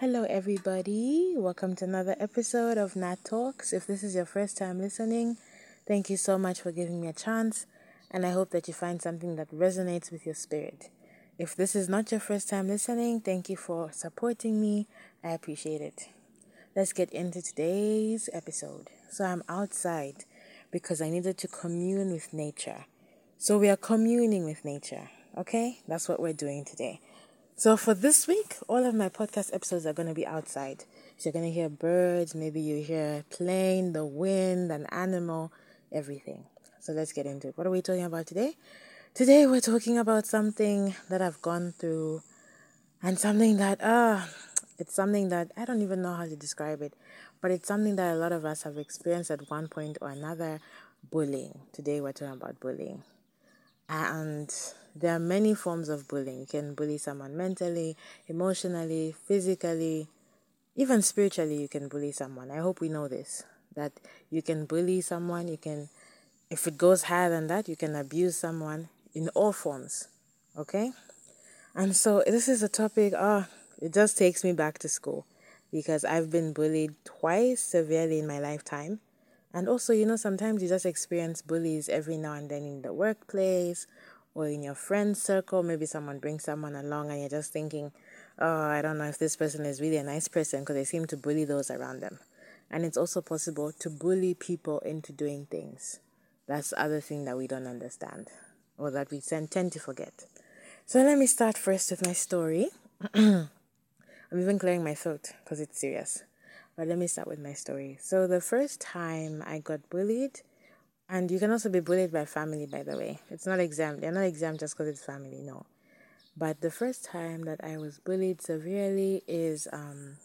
Hello, everybody. Welcome to another episode of Nat Talks. If this is your first time listening, thank you so much for giving me a chance, and I hope that you find something that resonates with your spirit. If this is not your first time listening, thank you for supporting me. I appreciate it. Let's get into today's episode. So, I'm outside because I needed to commune with nature. So, we are communing with nature, okay? That's what we're doing today. So for this week, all of my podcast episodes are going to be outside. So you're going to hear birds, maybe you hear plane, the wind, an animal, everything. So let's get into it. What are we talking about today? Today we're talking about something that I've gone through and something that uh it's something that I don't even know how to describe it, but it's something that a lot of us have experienced at one point or another, bullying. Today we're talking about bullying. And there are many forms of bullying. You can bully someone mentally, emotionally, physically, even spiritually, you can bully someone. I hope we know this that you can bully someone, you can, if it goes higher than that, you can abuse someone in all forms. Okay? And so this is a topic, oh, it just takes me back to school because I've been bullied twice severely in my lifetime. And also, you know, sometimes you just experience bullies every now and then in the workplace or in your friend circle, maybe someone brings someone along and you're just thinking, oh, I don't know if this person is really a nice person because they seem to bully those around them. And it's also possible to bully people into doing things. That's the other thing that we don't understand or that we tend to forget. So let me start first with my story. I'm even clearing my throat because it's serious. But let me start with my story. So the first time I got bullied, and you can also be bullied by family, by the way. It's not exempt. They're not exempt just because it's family, no. But the first time that I was bullied severely is um,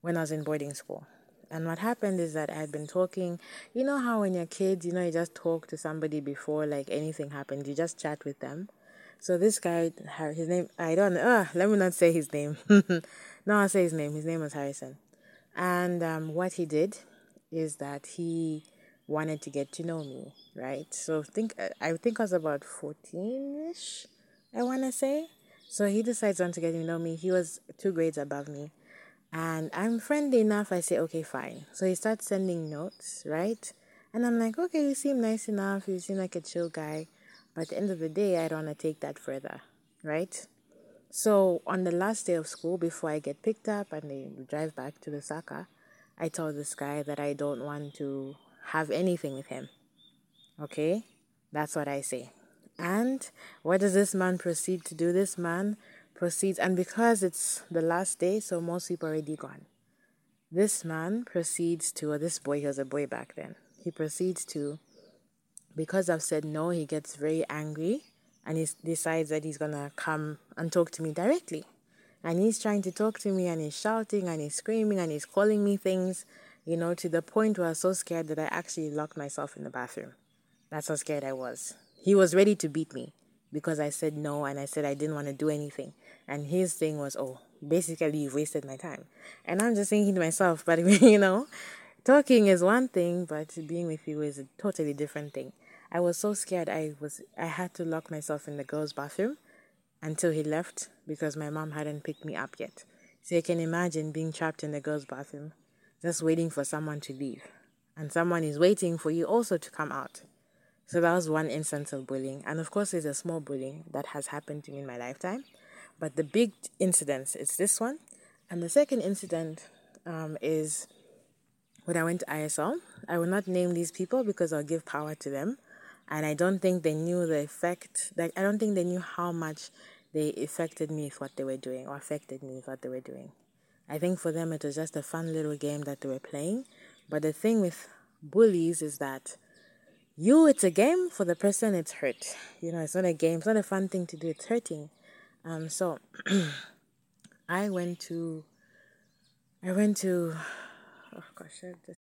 when I was in boarding school. And what happened is that I had been talking. You know how when you're kids, you know, you just talk to somebody before like anything happened. You just chat with them. So this guy, his name, I don't know. Uh, let me not say his name. no, I'll say his name. His name was Harrison. And um, what he did is that he wanted to get to know me, right? So think I think I was about 14ish, I want to say. So he decides on to get to know me. He was two grades above me. And I'm friendly enough. I say, okay, fine. So he starts sending notes, right? And I'm like, okay, you seem nice enough. You seem like a chill guy. But at the end of the day, I don't want to take that further, right? So on the last day of school, before I get picked up and they drive back to Lusaka, I told this guy that I don't want to have anything with him. Okay? That's what I say. And what does this man proceed to do? This man proceeds, and because it's the last day, so most people already gone. This man proceeds to, or this boy, he was a boy back then, he proceeds to, because I've said no, he gets very angry and he decides that he's gonna come and talk to me directly. And he's trying to talk to me and he's shouting and he's screaming and he's calling me things you know, to the point where I was so scared that I actually locked myself in the bathroom. That's how scared I was. He was ready to beat me because I said no and I said I didn't want to do anything. And his thing was, oh, basically, you've wasted my time. And I'm just thinking to myself, but you know, talking is one thing, but being with you is a totally different thing. I was so scared I was I had to lock myself in the girls' bathroom until he left because my mom hadn't picked me up yet. So you can imagine being trapped in the girls' bathroom just waiting for someone to leave. And someone is waiting for you also to come out. So that was one instance of bullying. And of course, it's a small bullying that has happened to me in my lifetime. But the big incident is this one. And the second incident um, is when I went to ISL. I will not name these people because I'll give power to them. And I don't think they knew the effect, like, I don't think they knew how much they affected me with what they were doing or affected me with what they were doing. I think for them it was just a fun little game that they were playing. But the thing with bullies is that you, it's a game. For the person, it's hurt. You know, it's not a game. It's not a fun thing to do. It's hurting. Um, so I went to, I went to, oh gosh, I just,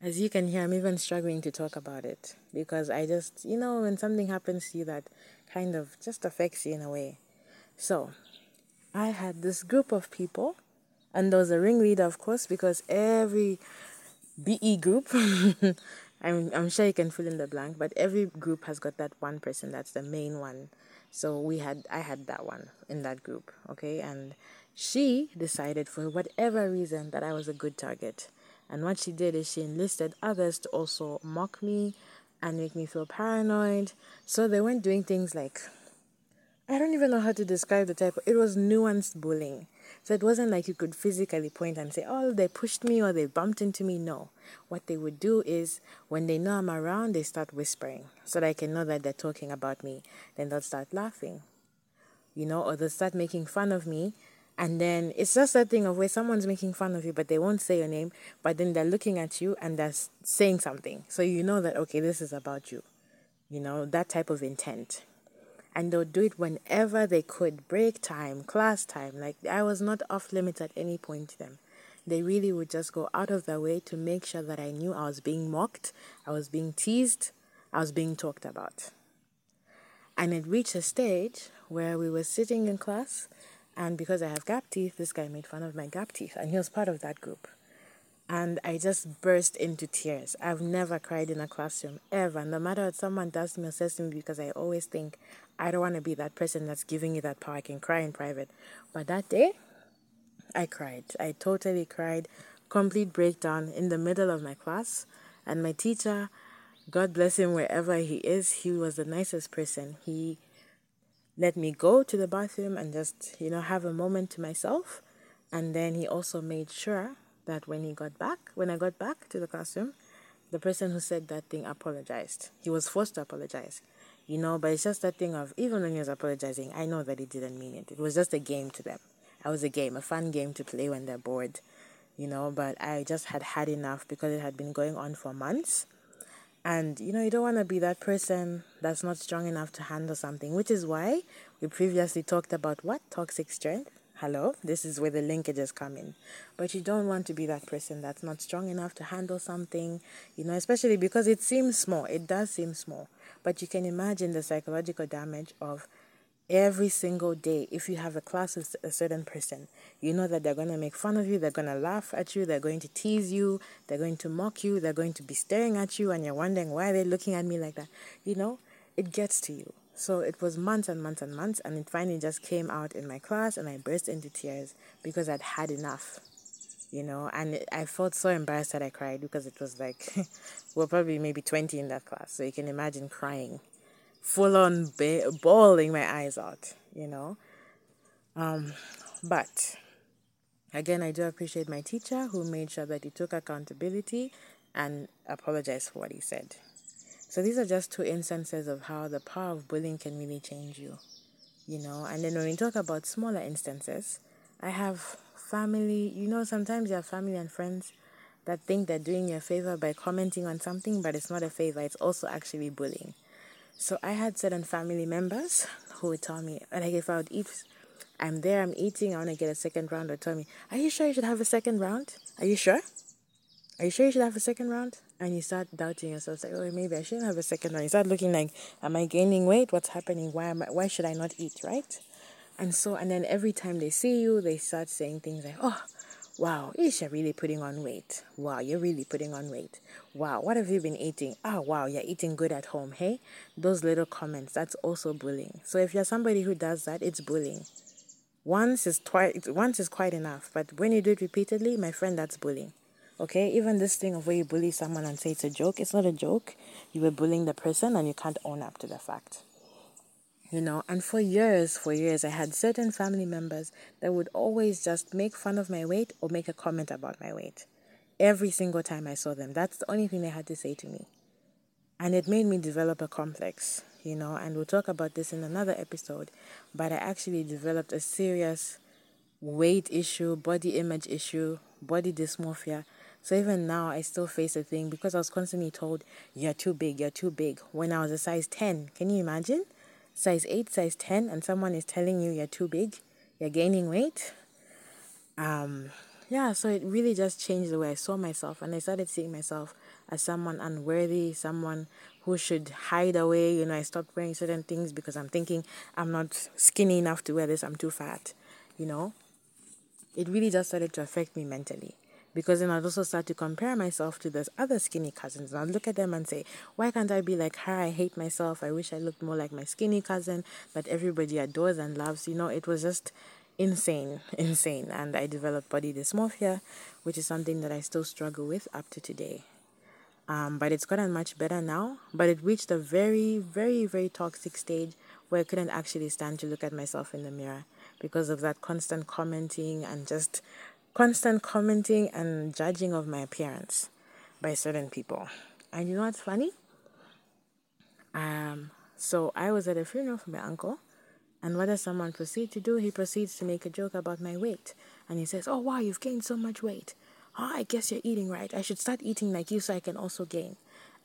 as you can hear, I'm even struggling to talk about it because I just, you know, when something happens to you that kind of just affects you in a way. So I had this group of people and there was a ringleader, of course, because every BE group, I'm, I'm sure you can fill in the blank, but every group has got that one person that's the main one. So we had, I had that one in that group, okay, and she decided for whatever reason that I was a good target. And what she did is she enlisted others to also mock me and make me feel paranoid. So they went doing things like I don't even know how to describe the type. It was nuanced bullying. So it wasn't like you could physically point and say, "Oh, they pushed me or they bumped into me." No. What they would do is when they know I'm around, they start whispering so that I can know that they're talking about me. Then they'll start laughing. You know, or they'll start making fun of me and then it's just that thing of where someone's making fun of you, but they won't say your name, but then they're looking at you and they're saying something. So you know that, okay, this is about you. You know, that type of intent. And they'll do it whenever they could break time, class time. Like I was not off limits at any point to them. They really would just go out of their way to make sure that I knew I was being mocked, I was being teased, I was being talked about. And it reached a stage where we were sitting in class and because I have gap teeth, this guy made fun of my gap teeth, and he was part of that group. And I just burst into tears. I've never cried in a classroom ever. No matter what someone does to me or says to me, because I always think I don't want to be that person that's giving you that power. I can cry in private. But that day, I cried. I totally cried. Complete breakdown in the middle of my class. And my teacher, God bless him wherever he is, he was the nicest person. He let me go to the bathroom and just, you know, have a moment to myself. And then he also made sure that when he got back, when I got back to the classroom, the person who said that thing apologized. He was forced to apologize, you know, but it's just that thing of even when he was apologizing, I know that he didn't mean it. It was just a game to them. I was a game, a fun game to play when they're bored, you know, but I just had had enough because it had been going on for months and you know, you don't want to be that person that's not strong enough to handle something, which is why we previously talked about what? Toxic strength. Hello, this is where the linkages come in. But you don't want to be that person that's not strong enough to handle something, you know, especially because it seems small. It does seem small. But you can imagine the psychological damage of every single day if you have a class with a certain person you know that they're going to make fun of you they're going to laugh at you they're going to tease you they're going to mock you they're going to be staring at you and you're wondering why are they looking at me like that. You know it gets to you. So it was months and months and months and it finally just came out in my class and i burst into tears because i'd had enough you know? And i felt so embarrassed that i cried because it was like we're probably maybe 20 in that class so you can imagine crying full on ba- bawling my eyes out, you know. Um, but again, I do appreciate my teacher who made sure that he took accountability and apologized for what he said. So these are just two instances of how the power of bullying can really change you, you know. And then when we talk about smaller instances, I have family, you know, sometimes you have family and friends that think they're doing you a favor by commenting on something, but it's not a favor, it's also actually bullying. So I had certain family members who would tell me, like if I would eat, I'm there, I'm eating, I want to get a second round, or tell me, Are you sure you should have a second round? Are you sure? Are you sure you should have a second round? And you start doubting yourself, like, oh, maybe I shouldn't have a second round. You start looking like, am I gaining weight? What's happening? Why am I, why should I not eat, right? And so, and then every time they see you, they start saying things like, oh, Wow, you're really putting on weight. Wow, you're really putting on weight. Wow, what have you been eating? Oh, wow, you're eating good at home. Hey, those little comments, that's also bullying. So if you're somebody who does that, it's bullying. Once is twice, once is quite enough, but when you do it repeatedly, my friend, that's bullying. Okay, even this thing of where you bully someone and say it's a joke, it's not a joke. You were bullying the person and you can't own up to the fact you know and for years for years i had certain family members that would always just make fun of my weight or make a comment about my weight. Every single time i saw them. That's the only thing they had to say to me. And it made me develop a complex you know and we'll talk about this in another episode but i actually developed a serious weight issue body image issue body dysmorphia. So even now i still face a thing because i was constantly told you're too big you're too big when i was a size 10 can you imagine size 8, size 10, and someone is telling you you're too big, you're gaining weight. Um, yeah, so it really just changed the way I saw myself, and I started seeing myself as someone unworthy, someone who should hide away. You know, I stopped wearing certain things because I'm thinking I'm not skinny enough to wear this, I'm too fat, you know. It really just started to affect me mentally because then I'd also start to compare myself to those other skinny cousins. And I'd look at them and say, why can't I be like her? I hate myself. I wish I looked more like my skinny cousin that everybody adores and loves. You know, it was just insane, insane. And I developed body dysmorphia, which is something that I still struggle with up to today. Um, but it's gotten much better now. But it reached a very, very, very toxic stage where I couldn't actually stand to look at myself in the mirror because of that constant commenting and just constant commenting and judging of my appearance by certain people. And you know what's funny? Um, so I was at a funeral for my uncle, and what does someone proceed to do? He proceeds to make a joke about my weight, and he says, "Oh wow, you've gained so much weight. Oh, I guess you're eating right. I should start eating like you so I can also gain."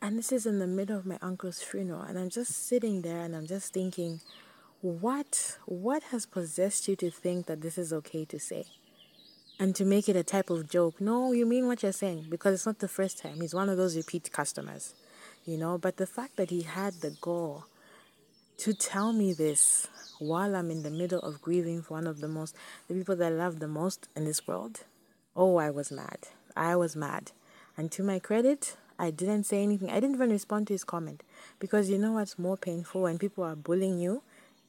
And this is in the middle of my uncle's funeral, and I'm just sitting there and I'm just thinking, what what has possessed you to think that this is okay to say? And to make it a type of joke. No, you mean what you're saying because it's not the first time. He's one of those repeat customers. You know, but the fact that he had the gall to tell me this while I'm in the middle of grieving for one of the most the people that I love the most in this world. Oh, I was mad. I was mad. And to my credit, I didn't say anything. I didn't even respond to his comment because you know what's more painful when people are bullying you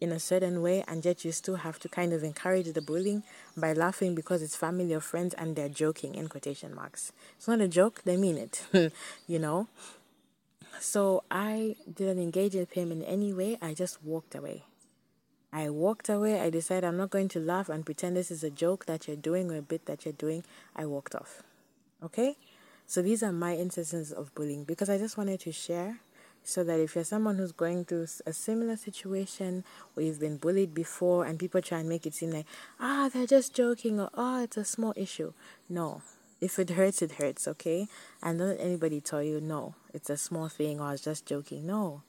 in a certain way and yet you still have to kind of encourage the bullying by laughing because it's family or friends and they're joking in quotation marks. It's not a joke, they mean it, you know? So I didn't engage with him in any way, I just walked away. I walked away. I decided I'm not going to laugh and pretend this is a joke that you're doing or a bit that you're doing. I walked off. Okay? So these are my instances of bullying because I just wanted to share so that if you're someone who's going through a similar situation or you've been bullied before and people try and make it seem like ah they're just joking or oh it's a small issue. No. If it hurts it hurts okay? And don't let anybody tell you no it's a small thing or i was just joking. No.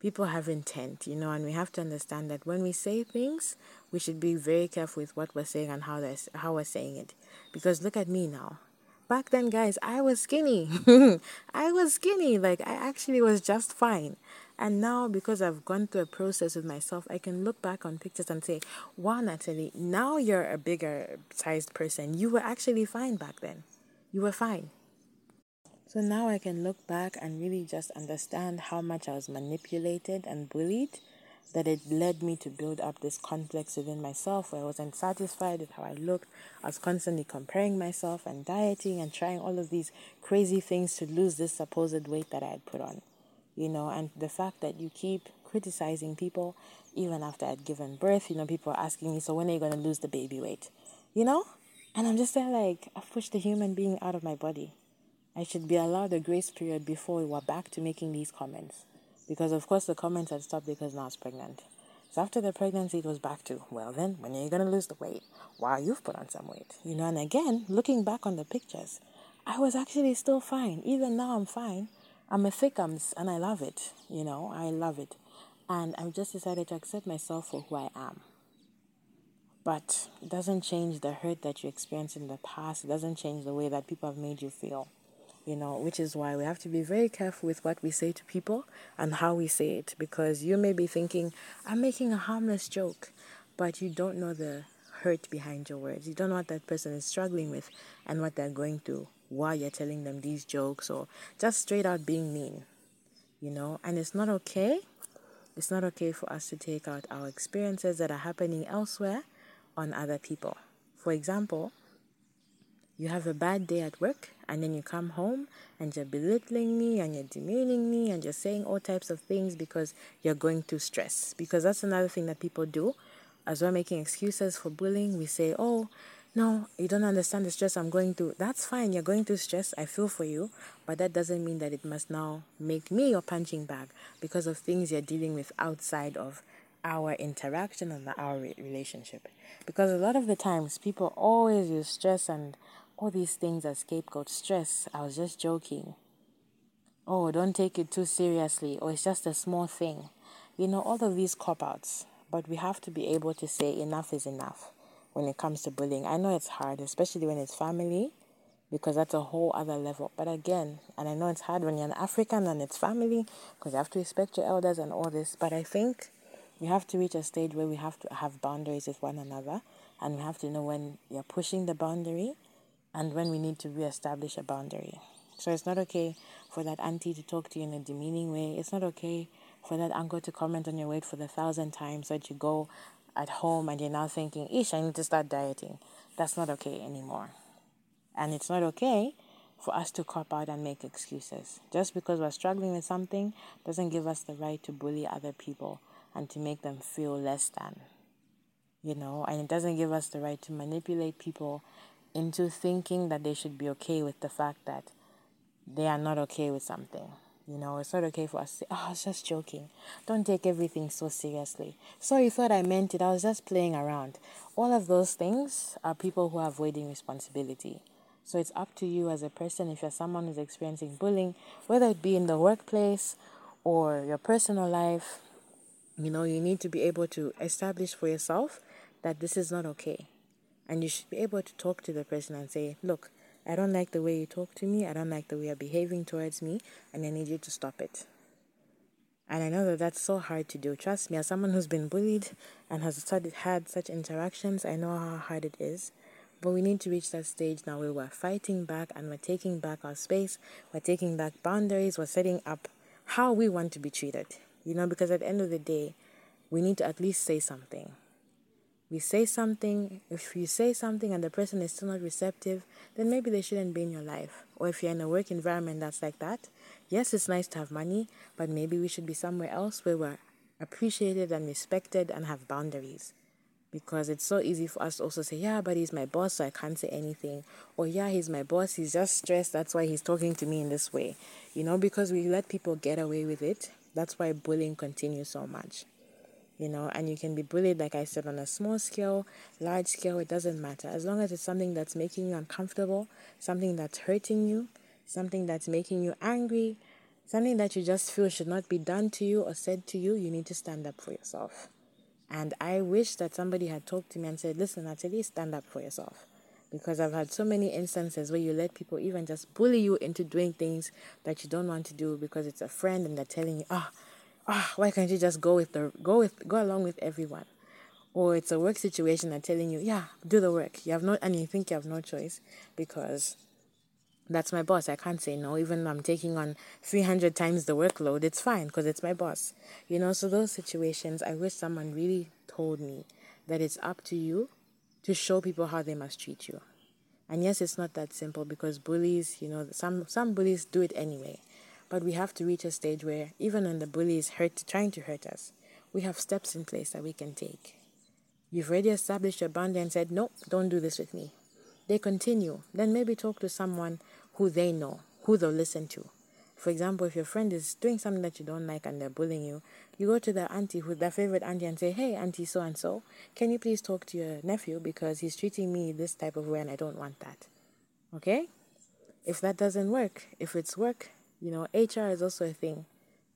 People have intent you know and we have to understand that when we say things we should be very careful with what we're saying and how, how we're saying it. Because look at me now back then, guys, I was skinny. I was skinny. Like, I actually was just fine. And now, because I've gone through a process with myself, I can look back on pictures and say, wow, Natalie, now you're a bigger sized person. You were actually fine back then. You were fine. So now I can look back and really just understand how much I was manipulated and bullied that it led me to build up this complex within myself where I wasn't satisfied with how I looked. I was constantly comparing myself and dieting and trying all of these crazy things to lose this supposed weight that I had put on. You know, and the fact that you keep criticizing people even after I'd given birth, you know, people are asking me, so when are you to lose the baby weight? You know? And I'm just there like, I've pushed the human being out of my body. I should be allowed a grace period before we were back to making these comments. Because, of course, the comments had stopped because now I was pregnant. So after the pregnancy, it was back to, well, then, when are you going to lose the weight? Wow, you've put on some weight. You know, and again, looking back on the pictures, I was actually still fine. Even now, I'm fine. I'm a thickums and I love it. You know, I love it. And I've just decided to accept myself for who I am. But it doesn't change the hurt that you experienced in the past. It doesn't change the way that people have made you feel you know, which is why we have to be very careful with what we say to people and how we say it because you may be thinking, I'm making a harmless joke, but you don't know the hurt behind your words. You don't know what that person is struggling with and what they're going through while you're telling them these jokes or just straight out being mean, you know, and it's not okay. It's not okay for us to take out our experiences that are happening elsewhere on other people. For example, you have a bad day at work and then you come home and you're belittling me and you're demeaning me and you're saying all types of things because you're going through stress. Because that's another thing that people do. As we're making excuses for bullying, we say, Oh, no, you don't understand the stress I'm going through. That's fine, you're going through stress. I feel for you. But that doesn't mean that it must now make me your punching bag because of things you're dealing with outside of our interaction and our relationship. Because a lot of the times people always use stress and all these things as scapegoat stress. I was just joking. Oh, don't take it too seriously, or it's just a small thing. You know, all of these cop outs, but we have to be able to say enough is enough when it comes to bullying. I know it's hard, especially when it's family, because that's a whole other level. But again, and I know it's hard when you're an African and it's family, because you have to respect your elders and all this. But I think we have to reach a stage where we have to have boundaries with one another, and we have to know when you're pushing the boundary and when we need to reestablish a boundary. So it's not okay for that auntie to talk to you in a demeaning way. It's not okay for that uncle to comment on your weight for the thousand times that you go at home and you're now thinking, ish, I need to start dieting. That's not okay anymore. And it's not okay for us to cop out and make excuses. Just because we're struggling with something doesn't give us the right to bully other people and to make them feel less than. You know, and it doesn't give us the right to manipulate people into thinking that they should be okay with the fact that they are not okay with something. You know, it's not okay for us to say, oh, I was just joking. Don't take everything so seriously. So you thought I meant it. I was just playing around. All of those things are people who are avoiding responsibility. So it's up to you as a person if you're someone who's experiencing bullying, whether it be in the workplace or your personal life, you know, you need to be able to establish for yourself that this is not okay. And you should be able to talk to the person and say, look, I don't like the way you talk to me. I don't like the way you're behaving towards me, and I need you to stop it. And I know that that's so hard to do. Trust me, as someone who's been bullied and has started, had such interactions, I know how hard it is. But we need to reach that stage now where we're fighting back and we're taking back our space, we're taking back boundaries, we're setting up how we want to be treated. You know, because at the end of the day, we need to at least say something we say something, if you say something and the person is still not receptive, then maybe they shouldn't be in your life. Or if you're in a work environment that's like that, yes, it's nice to have money, but maybe we should be somewhere else where we're appreciated and respected and have boundaries. Because it's so easy for us to also say, yeah, but he's my boss, so I can't say anything. Or, yeah, he's my boss, he's just stressed, that's why he's talking to me in this way. You know, because we let people get away with it. That's why bullying continues so much you know, and you can be bullied, like I said, on a small scale, large scale, it doesn't matter. As long as it's something that's making you uncomfortable, something that's hurting you, something that's making you angry, something that you just feel should not be done to you or said to you, you need to stand up for yourself. And I wish that somebody had talked to me and said, listen, Natalie, stand up for yourself. Because I've had so many instances where you let people even just bully you into doing things that you don't want to do because it's a friend and they're telling you, ah, oh, ah, why can't you just go with the go with go along with everyone? Or it's a work situation and telling you, yeah, do the work. You have no and you think you have no choice because that's my boss. I can't say no, even though I'm taking on 300 times the workload. It's fine because it's my boss. You know, so those situations, I wish someone really told me that it's up to you to show people how they must treat you. And yes, it's not that simple because bullies, you know, some some bullies do it anyway. But we have to reach a stage where even when the bully is hurt, trying to hurt us, we have steps in place that we can take. You've already established your boundary and said, no, don't do this with me. They continue. Then maybe talk to someone who they know, who they'll listen to. For example, if your friend is doing something that you don't like and they're bullying you, you go to their auntie, who's their favorite auntie, and say, Hey, auntie so and so, can you please talk to your nephew because he's treating me this type of way and I don't want that. Okay? If that doesn't work, if it's work, you know, HR is also a thing.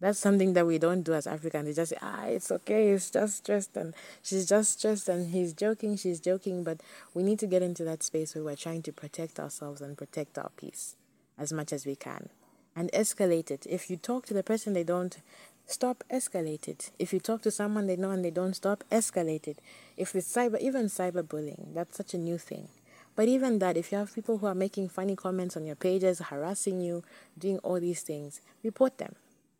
That's something that we don't do as Africans. They just say, ah, it's okay, it's just stressed, and she's just stressed, and he's joking, she's joking. But we need to get into that space where we're trying to protect ourselves and protect our peace as much as we can. And escalate it. If you talk to the person they don't, stop, escalate it. If you talk to someone they know and they don't stop, escalate it. If it's cyber, even cyberbullying, that's such a new thing. But even that, if you have people who are making funny comments on your pages, harassing you, doing all these things, report them.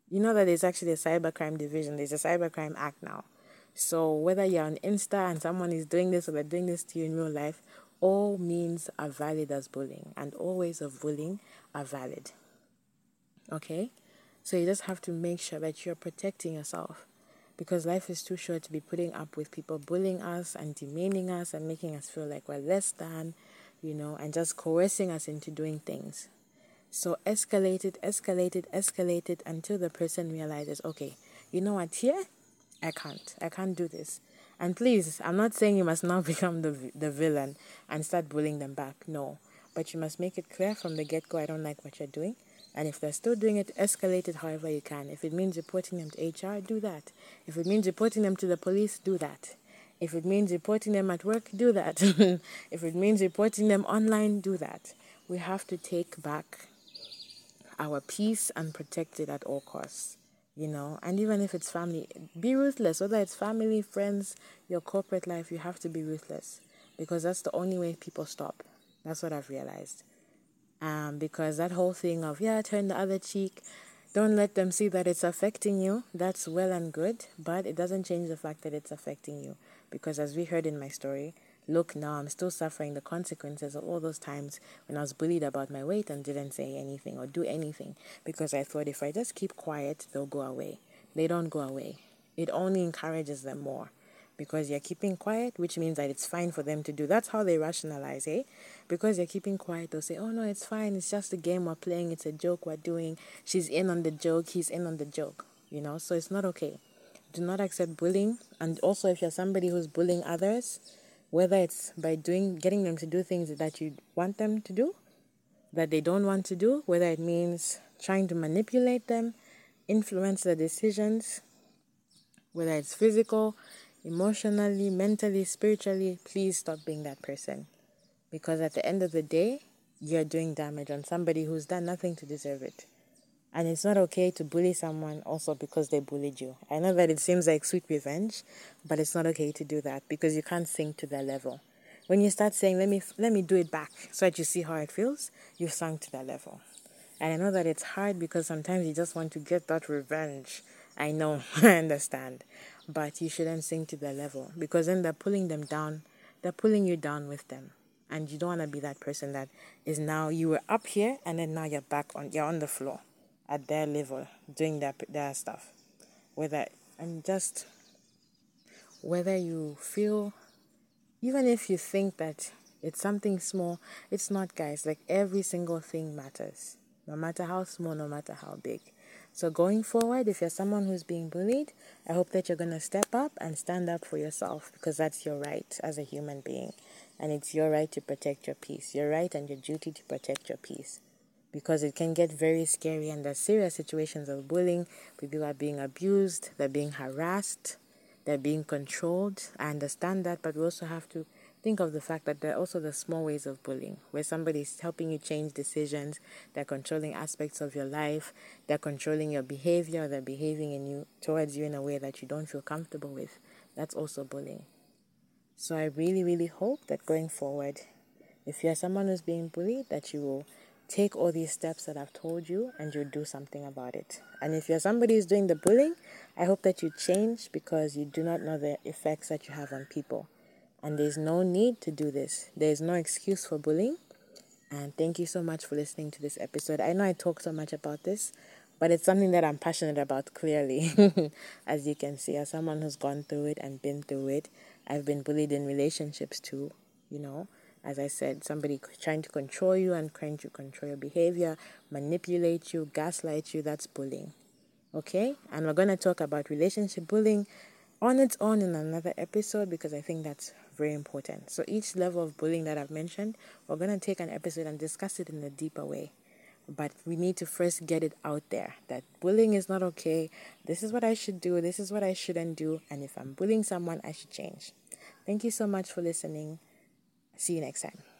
You know that there's actually a cybercrime division, there's a cybercrime act now. So whether you're on Insta and someone is doing this or they're doing this to you in real life, all means are valid as bullying, and all ways of bullying are valid. Okay? So you just have to make sure that you're protecting yourself because life is too short to be putting up with people bullying us and demeaning us and making us feel like we're less than you know, and just coercing us into doing things. So escalated, escalated, escalate it, escalate it until the person realizes, okay, you know what, here, I can't. I can't do this. And please, I'm not saying you must now become the, the villain and start bullying them back. No. But you must make it clear from the get go, I don't like what you're doing. And if they're still doing it, escalate it however you can. If it means reporting them to HR, do that. If it means reporting them to the police, do that. If it means reporting them at work, do that. if it means reporting them online, do that. We have to take back our peace and protect it at all costs. You know, and even if it's family, be ruthless. Whether it's family, friends, your corporate life, you have to be ruthless because that's the only way people stop. That's what I've realized. Um, because that whole thing of yeah, turn the other cheek, Don't let them see that it's affecting you. That's well and good, but it doesn't change the fact that it's affecting you. Because as we heard in my story, look now, I'm still suffering the consequences of all those times when I was bullied about my weight and didn't say anything or do anything because I thought if I just keep quiet, they'll go away. They don't go away. It only encourages them more because you're keeping quiet, which means that it's fine for them to do. That's how they rationalize, eh? Because you're keeping quiet, they'll say, oh no, it's fine. It's just a game we're playing. It's a joke we're doing. She's in on the joke. He's in on the joke, you know? So it's not okay. Do not accept bullying. And also, if you're somebody who's bullying others, whether it's by doing, getting them to do things that you want them to do, that they don't want to do, whether it means trying to manipulate them, influence their decisions, whether it's physical, emotionally, mentally, spiritually, please stop being that person. Because at the end of the day, you're doing damage on somebody who's done nothing to deserve it. And it's not okay to bully someone also because they bullied you. I know that it seems like sweet revenge, but it's not okay to do that because you can't sink to their level. When you start saying, let me, let me do it back so that you see how it feels, you've sunk to their level. And I know that it's hard because sometimes you just want to get that revenge. I know, I understand but you shouldn't sink to their level because then they're pulling them down, they're pulling you down with them. And you don't want to be that person that is now you were up here and then now you're back on you're on the floor at their level doing their their stuff. Whether and just whether you feel even if you think that it's something small, it's not guys. Like every single thing matters. No matter how small, no matter how big. So, going forward, if you're someone who's being bullied, I hope that you're going to step up and stand up for yourself because that's your right as a human being. And it's your right to protect your peace, your right and your duty to protect your peace. Because it can get very scary, and there's serious situations of bullying. People are being abused, they're being harassed, they're being controlled. I understand that, but we also have to think of the fact that there are also the small ways of bullying where somebody is helping you change decisions they're controlling aspects of your life they're controlling your behavior they're behaving in you towards you in a way that you don't feel comfortable with. That's also bullying. So i really really hope that going forward if you're someone who's being bullied that you will take all these steps that i've told you and you'll do something about it. And if you're somebody who's doing the bullying i hope that you change because you do not know the effects that you have on people and there's no need to do this. There's no excuse for bullying. And thank you so much for listening to this episode. I know I talk so much about this, but it's something that I'm passionate about, clearly. as you can see, as someone who's gone through it and been through it, I've been bullied in relationships too, you know. As I said, somebody trying to control you and trying to control your behavior, manipulate you, gaslight you, that's bullying. Okay? And we're going to talk about relationship bullying on its own in another episode because I think that's very important. So, each level of bullying that I've mentioned, we're going to take an episode and discuss it in a deeper way. But we need to first get it out there that bullying is not okay. This is what I should do. This is what I shouldn't do. And if I'm bullying someone, I should change. Thank you so much for listening. See you next time.